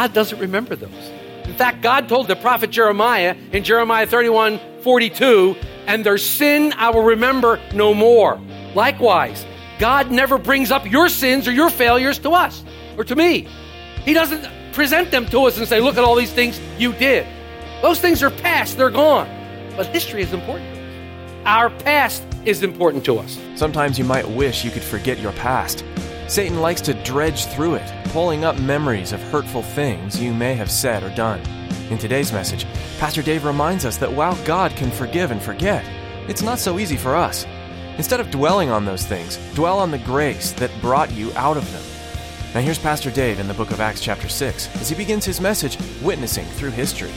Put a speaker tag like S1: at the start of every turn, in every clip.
S1: God doesn't remember those. In fact, God told the prophet Jeremiah in Jeremiah 31 42, and their sin I will remember no more. Likewise, God never brings up your sins or your failures to us or to me. He doesn't present them to us and say, Look at all these things you did. Those things are past, they're gone. But history is important. Our past is important to us.
S2: Sometimes you might wish you could forget your past. Satan likes to dredge through it, pulling up memories of hurtful things you may have said or done. In today's message, Pastor Dave reminds us that while God can forgive and forget, it's not so easy for us. Instead of dwelling on those things, dwell on the grace that brought you out of them. Now, here's Pastor Dave in the book of Acts, chapter 6, as he begins his message, Witnessing Through History.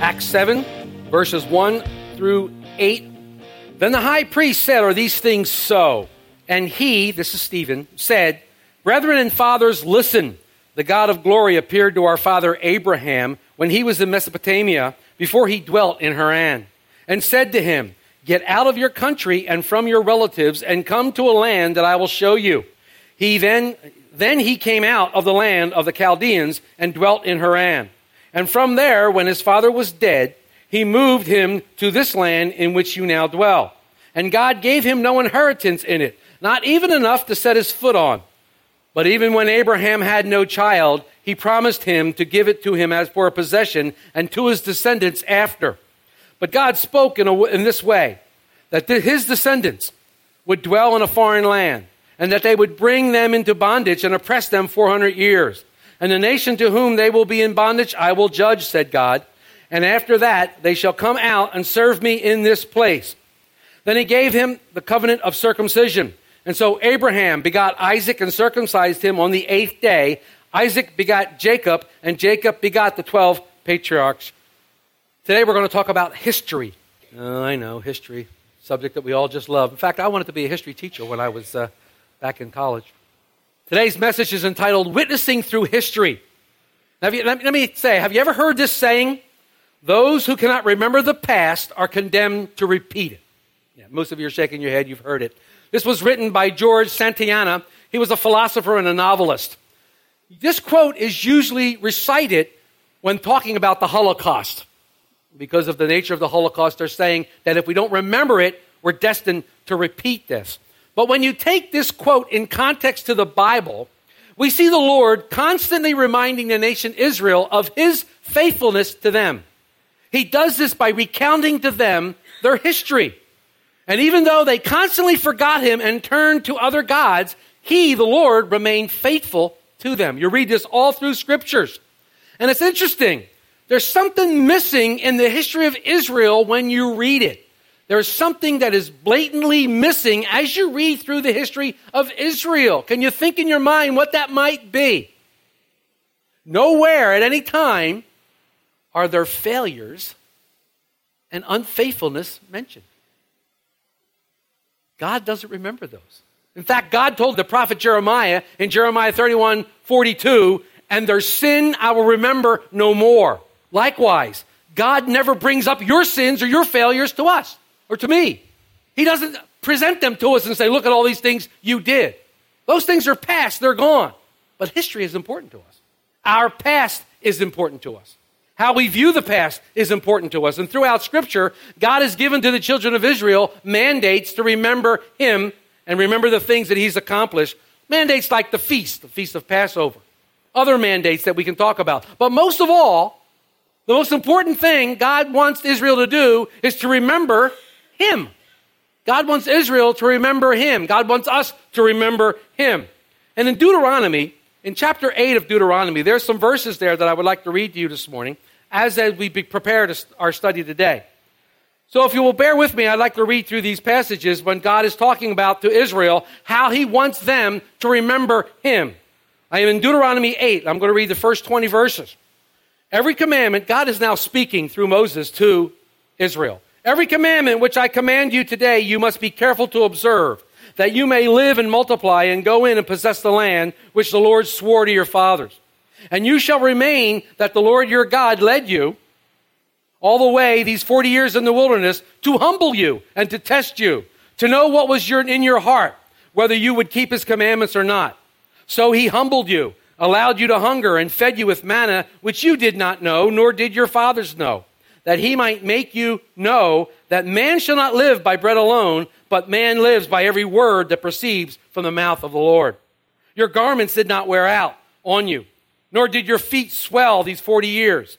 S1: Acts 7, verses 1 through 8. Then the high priest said, Are these things so? And he, this is Stephen, said, Brethren and fathers, listen. The God of glory appeared to our father Abraham when he was in Mesopotamia, before he dwelt in Haran, and said to him, Get out of your country and from your relatives, and come to a land that I will show you. He then, then he came out of the land of the Chaldeans and dwelt in Haran. And from there, when his father was dead, he moved him to this land in which you now dwell. And God gave him no inheritance in it, not even enough to set his foot on. But even when Abraham had no child, he promised him to give it to him as for a possession and to his descendants after. But God spoke in, a, in this way that his descendants would dwell in a foreign land, and that they would bring them into bondage and oppress them 400 years. And the nation to whom they will be in bondage, I will judge, said God. And after that, they shall come out and serve me in this place. Then he gave him the covenant of circumcision. And so Abraham begot Isaac and circumcised him on the eighth day. Isaac begot Jacob, and Jacob begot the 12 patriarchs. Today we're going to talk about history. Oh, I know, history, subject that we all just love. In fact, I wanted to be a history teacher when I was uh, back in college. Today's message is entitled Witnessing Through History. Now, you- let, me, let me say, have you ever heard this saying? Those who cannot remember the past are condemned to repeat it. Yeah, most of you are shaking your head, you've heard it. This was written by George Santayana. He was a philosopher and a novelist. This quote is usually recited when talking about the Holocaust. Because of the nature of the Holocaust, they're saying that if we don't remember it, we're destined to repeat this. But when you take this quote in context to the Bible, we see the Lord constantly reminding the nation Israel of his faithfulness to them. He does this by recounting to them their history. And even though they constantly forgot him and turned to other gods, he, the Lord, remained faithful to them. You read this all through scriptures. And it's interesting. There's something missing in the history of Israel when you read it. There's something that is blatantly missing as you read through the history of Israel. Can you think in your mind what that might be? Nowhere at any time are there failures and unfaithfulness mentioned. God doesn't remember those. In fact, God told the prophet Jeremiah in Jeremiah 31 42, and their sin I will remember no more. Likewise, God never brings up your sins or your failures to us or to me. He doesn't present them to us and say, look at all these things you did. Those things are past, they're gone. But history is important to us. Our past is important to us. How we view the past is important to us. And throughout Scripture, God has given to the children of Israel mandates to remember Him and remember the things that He's accomplished. Mandates like the feast, the feast of Passover. Other mandates that we can talk about. But most of all, the most important thing God wants Israel to do is to remember Him. God wants Israel to remember him. God wants us to remember him. And in Deuteronomy, in chapter 8 of Deuteronomy, there's some verses there that I would like to read to you this morning as we be prepared our study today. So if you will bear with me, I'd like to read through these passages when God is talking about to Israel how he wants them to remember him. I am in Deuteronomy 8. I'm going to read the first 20 verses. Every commandment, God is now speaking through Moses to Israel. Every commandment which I command you today, you must be careful to observe, that you may live and multiply and go in and possess the land which the Lord swore to your fathers. And you shall remain that the Lord your God led you all the way these 40 years in the wilderness to humble you and to test you, to know what was your, in your heart, whether you would keep his commandments or not. So he humbled you, allowed you to hunger, and fed you with manna, which you did not know, nor did your fathers know, that he might make you know that man shall not live by bread alone, but man lives by every word that proceeds from the mouth of the Lord. Your garments did not wear out on you, nor did your feet swell these 40 years.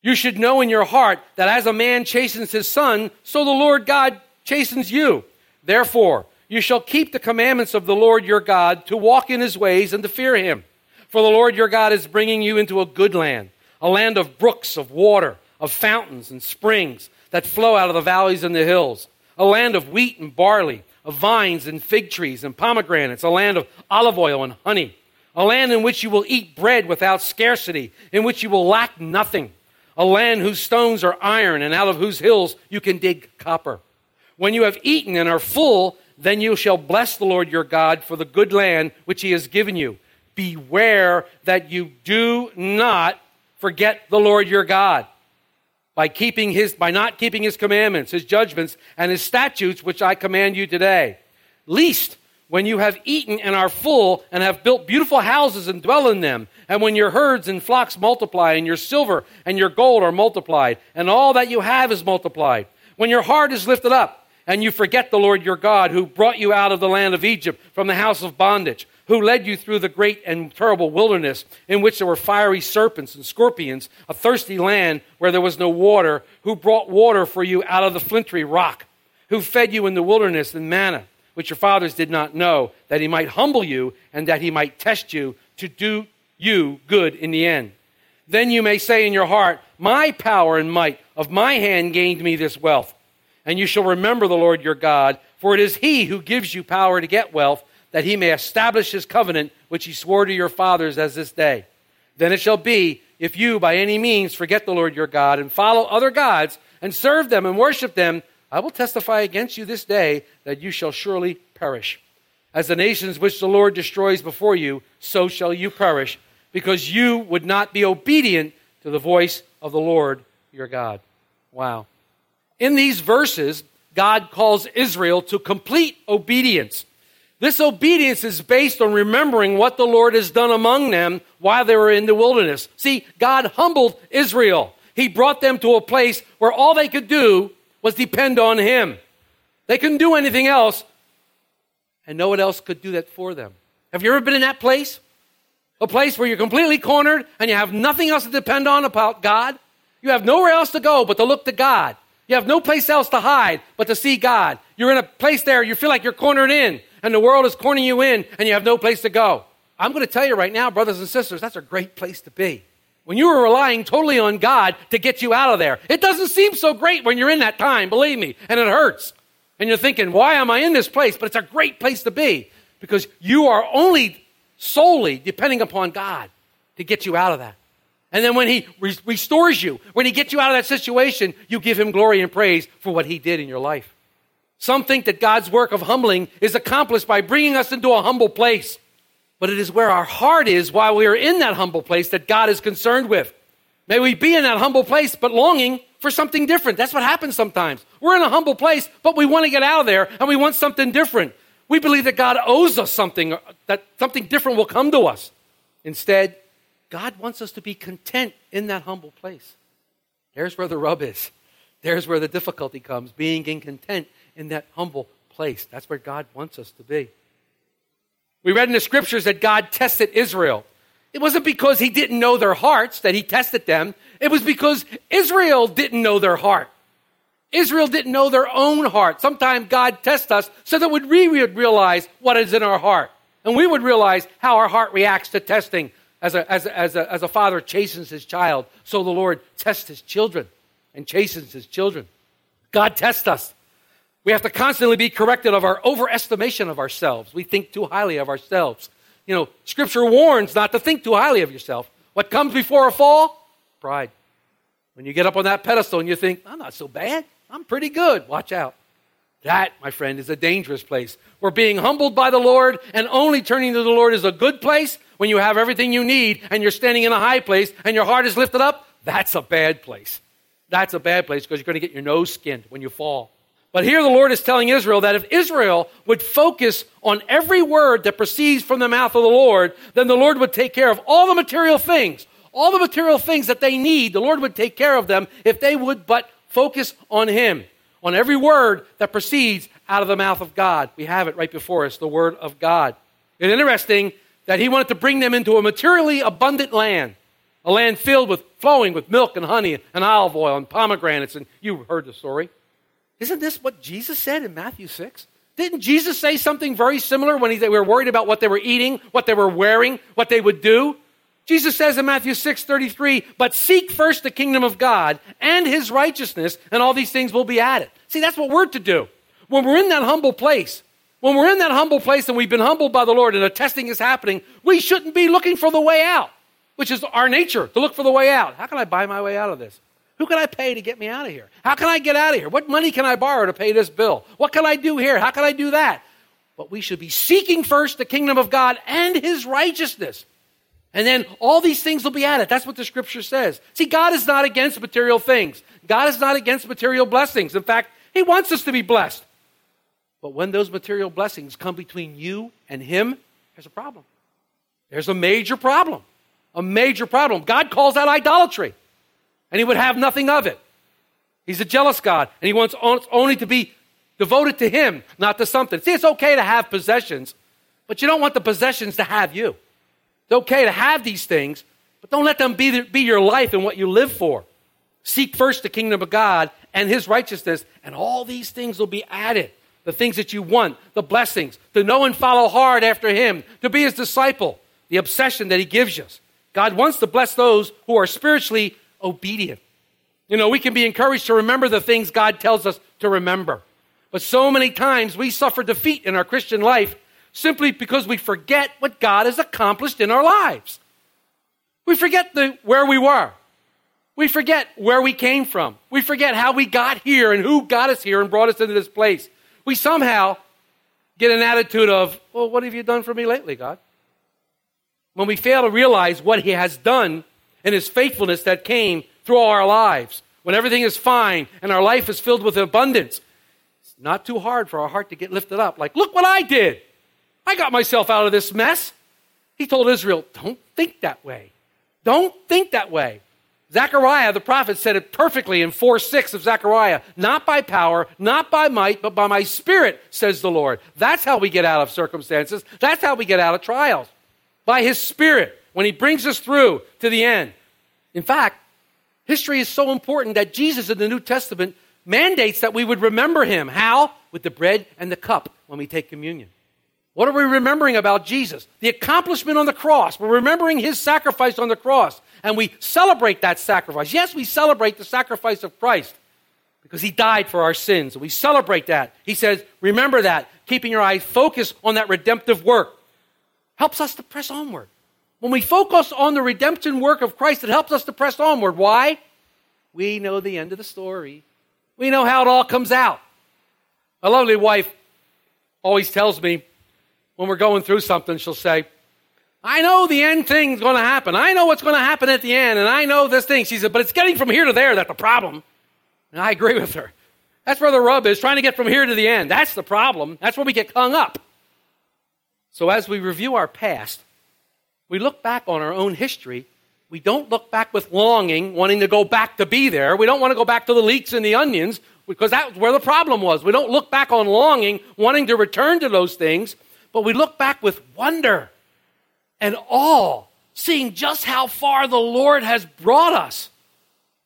S1: You should know in your heart that as a man chastens his son, so the Lord God chastens you. Therefore, you shall keep the commandments of the Lord your God to walk in his ways and to fear him. For the Lord your God is bringing you into a good land, a land of brooks of water, of fountains and springs that flow out of the valleys and the hills, a land of wheat and barley, of vines and fig trees and pomegranates, a land of olive oil and honey, a land in which you will eat bread without scarcity, in which you will lack nothing a land whose stones are iron and out of whose hills you can dig copper. When you have eaten and are full, then you shall bless the Lord your God for the good land which he has given you. Beware that you do not forget the Lord your God by keeping his by not keeping his commandments, his judgments and his statutes which I command you today. Least when you have eaten and are full and have built beautiful houses and dwell in them, and when your herds and flocks multiply, and your silver and your gold are multiplied, and all that you have is multiplied, when your heart is lifted up, and you forget the Lord your God, who brought you out of the land of Egypt from the house of bondage, who led you through the great and terrible wilderness, in which there were fiery serpents and scorpions, a thirsty land where there was no water, who brought water for you out of the flinty rock, who fed you in the wilderness and manna which your fathers did not know, that he might humble you and that he might test you to do you good in the end. Then you may say in your heart, My power and might of my hand gained me this wealth. And you shall remember the Lord your God, for it is he who gives you power to get wealth, that he may establish his covenant, which he swore to your fathers as this day. Then it shall be, if you by any means forget the Lord your God and follow other gods and serve them and worship them, I will testify against you this day that you shall surely perish. As the nations which the Lord destroys before you, so shall you perish, because you would not be obedient to the voice of the Lord your God. Wow. In these verses, God calls Israel to complete obedience. This obedience is based on remembering what the Lord has done among them while they were in the wilderness. See, God humbled Israel. He brought them to a place where all they could do was depend on Him. They couldn't do anything else, and no one else could do that for them. Have you ever been in that place? A place where you're completely cornered and you have nothing else to depend on about God? You have nowhere else to go but to look to God. You have no place else to hide but to see God. You're in a place there, you feel like you're cornered in, and the world is cornering you in, and you have no place to go. I'm going to tell you right now, brothers and sisters, that's a great place to be when you are relying totally on God to get you out of there. It doesn't seem so great when you're in that time, believe me, and it hurts. And you're thinking, why am I in this place? But it's a great place to be because you are only solely depending upon God to get you out of that. And then when He re- restores you, when He gets you out of that situation, you give Him glory and praise for what He did in your life. Some think that God's work of humbling is accomplished by bringing us into a humble place but it is where our heart is while we are in that humble place that God is concerned with. May we be in that humble place, but longing for something different. That's what happens sometimes. We're in a humble place, but we want to get out of there and we want something different. We believe that God owes us something, uh, that something different will come to us. Instead, God wants us to be content in that humble place. There's where the rub is. There's where the difficulty comes, being in content in that humble place. That's where God wants us to be. We read in the scriptures that God tested Israel. It wasn't because he didn't know their hearts that he tested them. It was because Israel didn't know their heart. Israel didn't know their own heart. Sometimes God tests us so that we would realize what is in our heart. And we would realize how our heart reacts to testing as a, as a, as a, as a father chastens his child. So the Lord tests his children and chastens his children. God tests us. We have to constantly be corrected of our overestimation of ourselves. We think too highly of ourselves. You know, Scripture warns not to think too highly of yourself. What comes before a fall? Pride. When you get up on that pedestal and you think, I'm not so bad, I'm pretty good, watch out. That, my friend, is a dangerous place. Where being humbled by the Lord and only turning to the Lord is a good place when you have everything you need and you're standing in a high place and your heart is lifted up. That's a bad place. That's a bad place because you're going to get your nose skinned when you fall. But here the Lord is telling Israel that if Israel would focus on every word that proceeds from the mouth of the Lord, then the Lord would take care of all the material things. All the material things that they need, the Lord would take care of them if they would but focus on Him, on every word that proceeds out of the mouth of God. We have it right before us, the Word of God. It's interesting that He wanted to bring them into a materially abundant land, a land filled with flowing with milk and honey and olive oil and pomegranates. And you heard the story. Isn't this what Jesus said in Matthew 6? Didn't Jesus say something very similar when he, they were worried about what they were eating, what they were wearing, what they would do? Jesus says in Matthew 6 33, but seek first the kingdom of God and his righteousness, and all these things will be added. See, that's what we're to do. When we're in that humble place, when we're in that humble place and we've been humbled by the Lord and a testing is happening, we shouldn't be looking for the way out, which is our nature to look for the way out. How can I buy my way out of this? Who can I pay to get me out of here? How can I get out of here? What money can I borrow to pay this bill? What can I do here? How can I do that? But we should be seeking first the kingdom of God and his righteousness. And then all these things will be added. That's what the scripture says. See, God is not against material things. God is not against material blessings. In fact, he wants us to be blessed. But when those material blessings come between you and him, there's a problem. There's a major problem. A major problem. God calls that idolatry and he would have nothing of it. He's a jealous God, and he wants only to be devoted to him, not to something. See, it's okay to have possessions, but you don't want the possessions to have you. It's okay to have these things, but don't let them be, be your life and what you live for. Seek first the kingdom of God and his righteousness, and all these things will be added. The things that you want, the blessings, to know and follow hard after him, to be his disciple, the obsession that he gives us. God wants to bless those who are spiritually obedient. You know, we can be encouraged to remember the things God tells us to remember. But so many times we suffer defeat in our Christian life simply because we forget what God has accomplished in our lives. We forget the, where we were. We forget where we came from. We forget how we got here and who got us here and brought us into this place. We somehow get an attitude of, well, what have you done for me lately, God? When we fail to realize what He has done and his faithfulness that came through all our lives. When everything is fine and our life is filled with abundance, it's not too hard for our heart to get lifted up. Like, look what I did. I got myself out of this mess. He told Israel, don't think that way. Don't think that way. Zechariah, the prophet, said it perfectly in 4 6 of Zechariah. Not by power, not by might, but by my spirit, says the Lord. That's how we get out of circumstances. That's how we get out of trials. By his spirit when he brings us through to the end. In fact, history is so important that Jesus in the New Testament mandates that we would remember him. How? With the bread and the cup when we take communion. What are we remembering about Jesus? The accomplishment on the cross. We're remembering his sacrifice on the cross. And we celebrate that sacrifice. Yes, we celebrate the sacrifice of Christ because he died for our sins. We celebrate that. He says, remember that. Keeping your eyes focused on that redemptive work helps us to press onward. When we focus on the redemption work of Christ, it helps us to press onward. Why? We know the end of the story. We know how it all comes out. My lovely wife always tells me when we're going through something, she'll say, I know the end thing's going to happen. I know what's going to happen at the end, and I know this thing. She said, but it's getting from here to there that's the problem. And I agree with her. That's where the rub is, trying to get from here to the end. That's the problem. That's where we get hung up. So as we review our past, we look back on our own history. We don't look back with longing, wanting to go back to be there. We don't want to go back to the leeks and the onions because that's where the problem was. We don't look back on longing, wanting to return to those things, but we look back with wonder and awe, seeing just how far the Lord has brought us.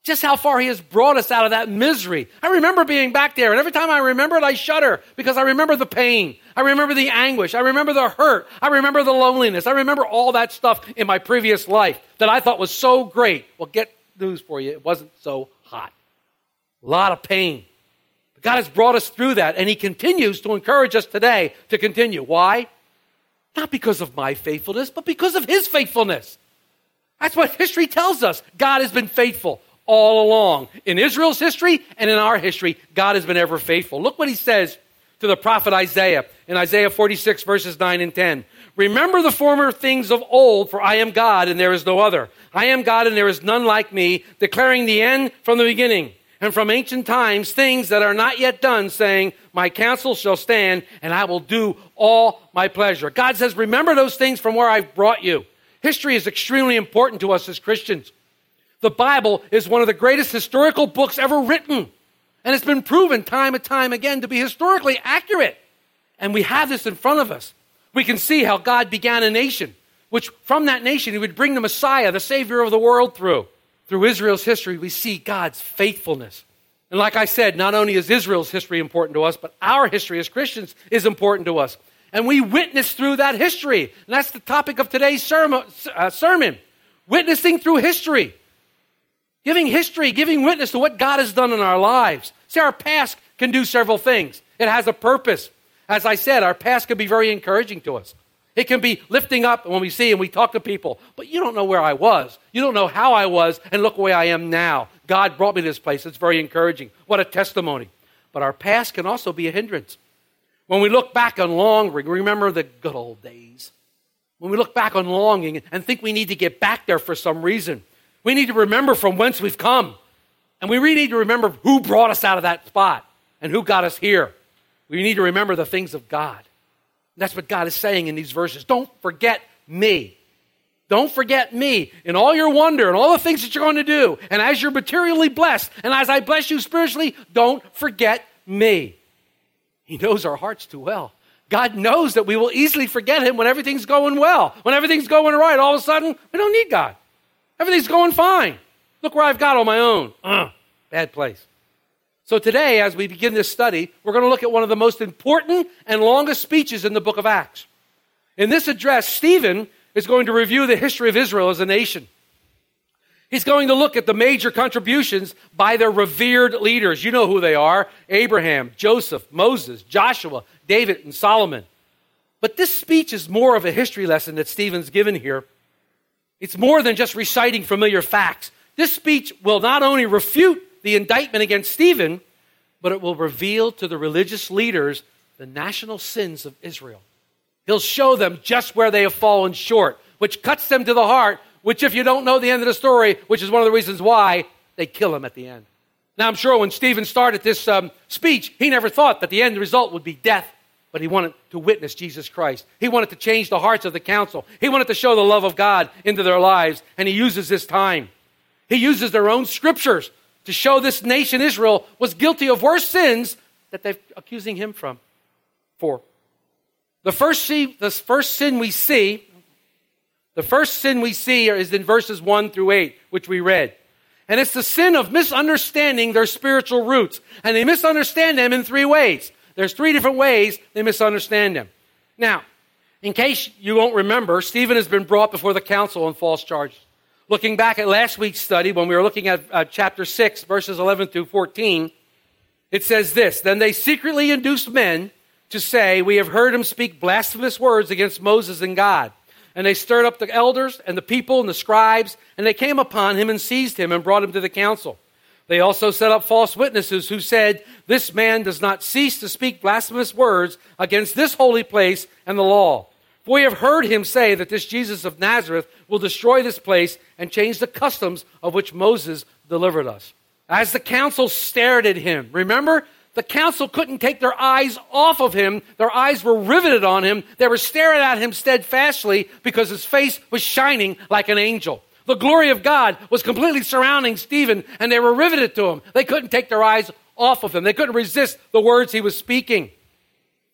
S1: Just how far he has brought us out of that misery. I remember being back there, and every time I remember it, I shudder because I remember the pain. I remember the anguish. I remember the hurt. I remember the loneliness. I remember all that stuff in my previous life that I thought was so great. Well, get news for you. It wasn't so hot. A lot of pain. But God has brought us through that, and He continues to encourage us today to continue. Why? Not because of my faithfulness, but because of His faithfulness. That's what history tells us. God has been faithful all along. In Israel's history and in our history, God has been ever faithful. Look what He says to the prophet Isaiah in Isaiah 46, verses 9 and 10. Remember the former things of old, for I am God and there is no other. I am God and there is none like me, declaring the end from the beginning and from ancient times things that are not yet done, saying, My counsel shall stand and I will do all my pleasure. God says, Remember those things from where I've brought you. History is extremely important to us as Christians. The Bible is one of the greatest historical books ever written. And it's been proven time and time again to be historically accurate. And we have this in front of us. We can see how God began a nation, which from that nation he would bring the Messiah, the Savior of the world, through. Through Israel's history, we see God's faithfulness. And like I said, not only is Israel's history important to us, but our history as Christians is important to us. And we witness through that history. And that's the topic of today's sermon. Uh, sermon. Witnessing through history. Giving history, giving witness to what God has done in our lives. See, our past can do several things. It has a purpose. As I said, our past can be very encouraging to us. It can be lifting up when we see and we talk to people, but you don't know where I was. You don't know how I was, and look where I am now. God brought me to this place. It's very encouraging. What a testimony. But our past can also be a hindrance. When we look back on longing, remember the good old days. When we look back on longing and think we need to get back there for some reason, we need to remember from whence we've come. And we really need to remember who brought us out of that spot and who got us here. We need to remember the things of God. That's what God is saying in these verses. Don't forget me. Don't forget me in all your wonder and all the things that you're going to do. And as you're materially blessed, and as I bless you spiritually, don't forget me. He knows our hearts too well. God knows that we will easily forget Him when everything's going well. When everything's going right, all of a sudden, we don't need God. Everything's going fine. Look where I've got on my own. Ugh, bad place. So today, as we begin this study, we're going to look at one of the most important and longest speeches in the book of Acts. In this address, Stephen is going to review the history of Israel as a nation. He's going to look at the major contributions by their revered leaders. You know who they are Abraham, Joseph, Moses, Joshua, David, and Solomon. But this speech is more of a history lesson that Stephen's given here. It's more than just reciting familiar facts. This speech will not only refute the indictment against Stephen, but it will reveal to the religious leaders the national sins of Israel. He'll show them just where they have fallen short, which cuts them to the heart, which, if you don't know the end of the story, which is one of the reasons why they kill him at the end. Now, I'm sure when Stephen started this um, speech, he never thought that the end result would be death, but he wanted to witness Jesus Christ. He wanted to change the hearts of the council. He wanted to show the love of God into their lives, and he uses this time. He uses their own scriptures to show this nation, Israel, was guilty of worse sins that they're accusing him from. For the first, see, the first sin we see, the first sin we see is in verses 1 through 8, which we read. And it's the sin of misunderstanding their spiritual roots. And they misunderstand them in three ways. There's three different ways they misunderstand him. Now, in case you won't remember, Stephen has been brought before the council on false charges. Looking back at last week's study, when we were looking at uh, chapter 6, verses 11 through 14, it says this Then they secretly induced men to say, We have heard him speak blasphemous words against Moses and God. And they stirred up the elders and the people and the scribes, and they came upon him and seized him and brought him to the council. They also set up false witnesses who said, This man does not cease to speak blasphemous words against this holy place and the law. For we have heard him say that this Jesus of Nazareth will destroy this place and change the customs of which Moses delivered us. As the council stared at him, remember? The council couldn't take their eyes off of him. Their eyes were riveted on him. They were staring at him steadfastly because his face was shining like an angel. The glory of God was completely surrounding Stephen, and they were riveted to him. They couldn't take their eyes off of him. They couldn't resist the words he was speaking.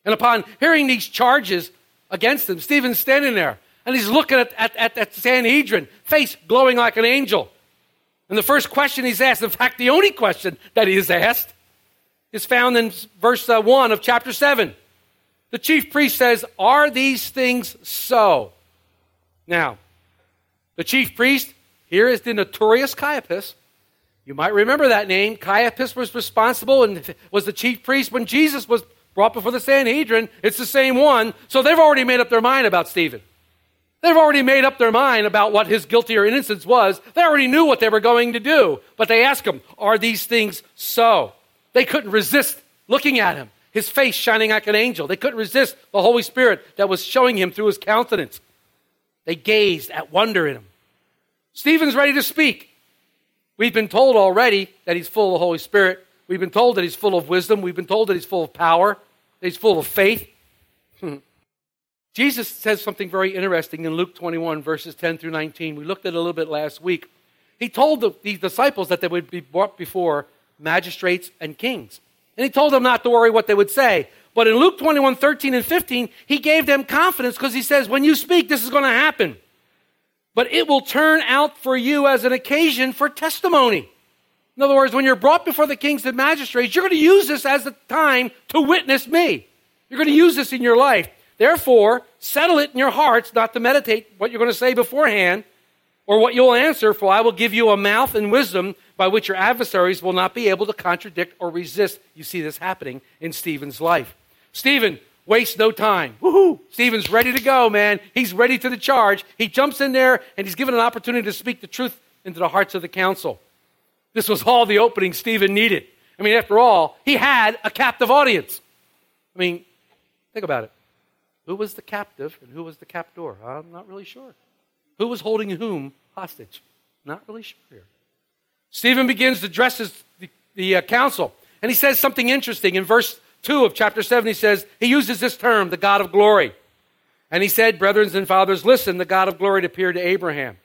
S1: And upon hearing these charges against him, Stephen's standing there, and he's looking at, at, at that Sanhedrin, face glowing like an angel. And the first question he's asked, in fact, the only question that he is asked, is found in verse uh, 1 of chapter 7. The chief priest says, Are these things so? Now, the chief priest here is the notorious Caiaphas. You might remember that name. Caiaphas was responsible and was the chief priest when Jesus was brought before the Sanhedrin. It's the same one. So they've already made up their mind about Stephen. They've already made up their mind about what his guilty or innocence was. They already knew what they were going to do. But they ask him, Are these things so? They couldn't resist looking at him, his face shining like an angel. They couldn't resist the Holy Spirit that was showing him through his countenance. They gazed at wonder in him. Stephen's ready to speak. We've been told already that he's full of the Holy Spirit. We've been told that he's full of wisdom. We've been told that he's full of power, that he's full of faith. Hmm. Jesus says something very interesting in Luke 21, verses 10 through 19. We looked at it a little bit last week. He told the, the disciples that they would be brought before magistrates and kings. And he told them not to worry what they would say. But in Luke 21, 13 and 15, he gave them confidence because he says, when you speak, this is going to happen. But it will turn out for you as an occasion for testimony. In other words, when you're brought before the kings and magistrates, you're going to use this as a time to witness me. You're going to use this in your life. Therefore, settle it in your hearts not to meditate what you're going to say beforehand or what you'll answer, for I will give you a mouth and wisdom by which your adversaries will not be able to contradict or resist. You see this happening in Stephen's life. Stephen wastes no time. Woohoo! Stephen's ready to go, man. He's ready to the charge. He jumps in there and he's given an opportunity to speak the truth into the hearts of the council. This was all the opening Stephen needed. I mean, after all, he had a captive audience. I mean, think about it. Who was the captive and who was the captor? I'm not really sure. Who was holding whom hostage? Not really sure here. Stephen begins to address his, the, the uh, council, and he says something interesting. In verse 2 of chapter 7, he says, he uses this term, the God of glory. And he said, Brethren and fathers, listen, the God of glory appeared to Abraham.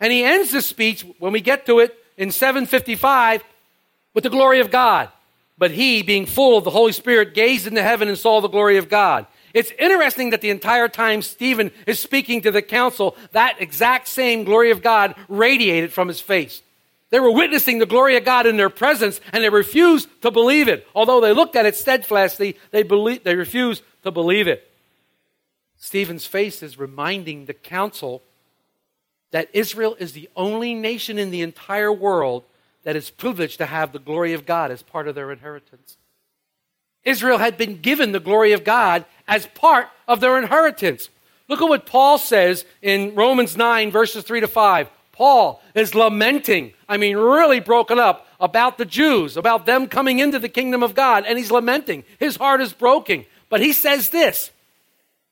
S1: And he ends this speech, when we get to it, in 755, with the glory of God. But he, being full of the Holy Spirit, gazed into heaven and saw the glory of God. It's interesting that the entire time Stephen is speaking to the council, that exact same glory of God radiated from his face. They were witnessing the glory of God in their presence, and they refused to believe it. Although they looked at it steadfastly, they, believe, they refused to believe it. Stephen's face is reminding the council that Israel is the only nation in the entire world that is privileged to have the glory of God as part of their inheritance. Israel had been given the glory of God as part of their inheritance. Look at what Paul says in Romans 9, verses 3 to 5. Paul is lamenting, I mean, really broken up about the Jews, about them coming into the kingdom of God, and he's lamenting. His heart is broken. But he says this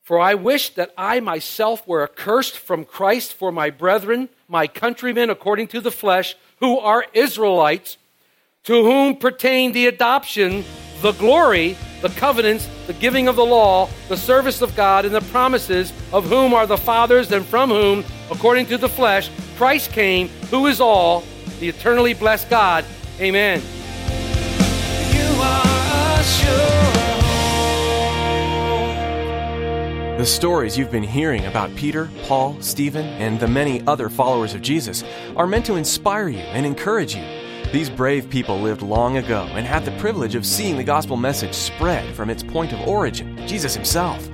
S1: For I wish that I myself were accursed from Christ for my brethren, my countrymen according to the flesh, who are Israelites, to whom pertain the adoption the glory, the covenants, the giving of the law, the service of God, and the promises, of whom are the fathers, and from whom, according to the flesh, Christ came, who is all, the eternally blessed God. Amen.
S3: You are sure
S2: The stories you've been hearing about Peter, Paul, Stephen, and the many other followers of Jesus are meant to inspire you and encourage you. These brave people lived long ago and had the privilege of seeing the gospel message spread from its point of origin, Jesus himself.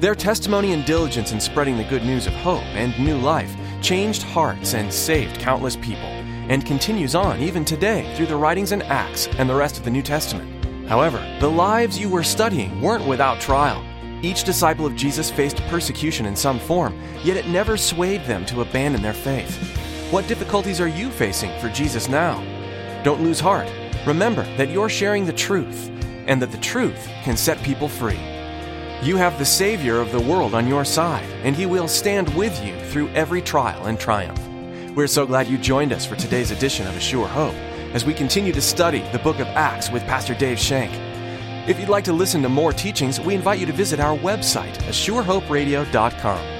S2: Their testimony and diligence in spreading the good news of hope and new life changed hearts and saved countless people, and continues on even today through the writings and Acts and the rest of the New Testament. However, the lives you were studying weren't without trial. Each disciple of Jesus faced persecution in some form, yet it never swayed them to abandon their faith. What difficulties are you facing for Jesus now? Don't lose heart. Remember that you're sharing the truth, and that the truth can set people free. You have the Savior of the world on your side, and He will stand with you through every trial and triumph. We're so glad you joined us for today's edition of A Sure Hope as we continue to study the book of Acts with Pastor Dave Shank. If you'd like to listen to more teachings, we invite you to visit our website, assurehoperadio.com.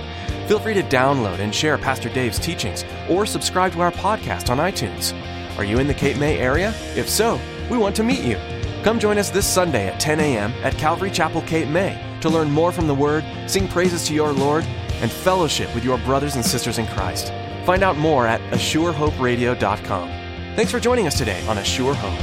S2: Feel free to download and share Pastor Dave's teachings or subscribe to our podcast on iTunes. Are you in the Cape May area? If so, we want to meet you. Come join us this Sunday at 10 a.m. at Calvary Chapel, Cape May to learn more from the Word, sing praises to your Lord, and fellowship with your brothers and sisters in Christ. Find out more at AssureHoperadio.com. Thanks for joining us today on
S3: A Sure Hope.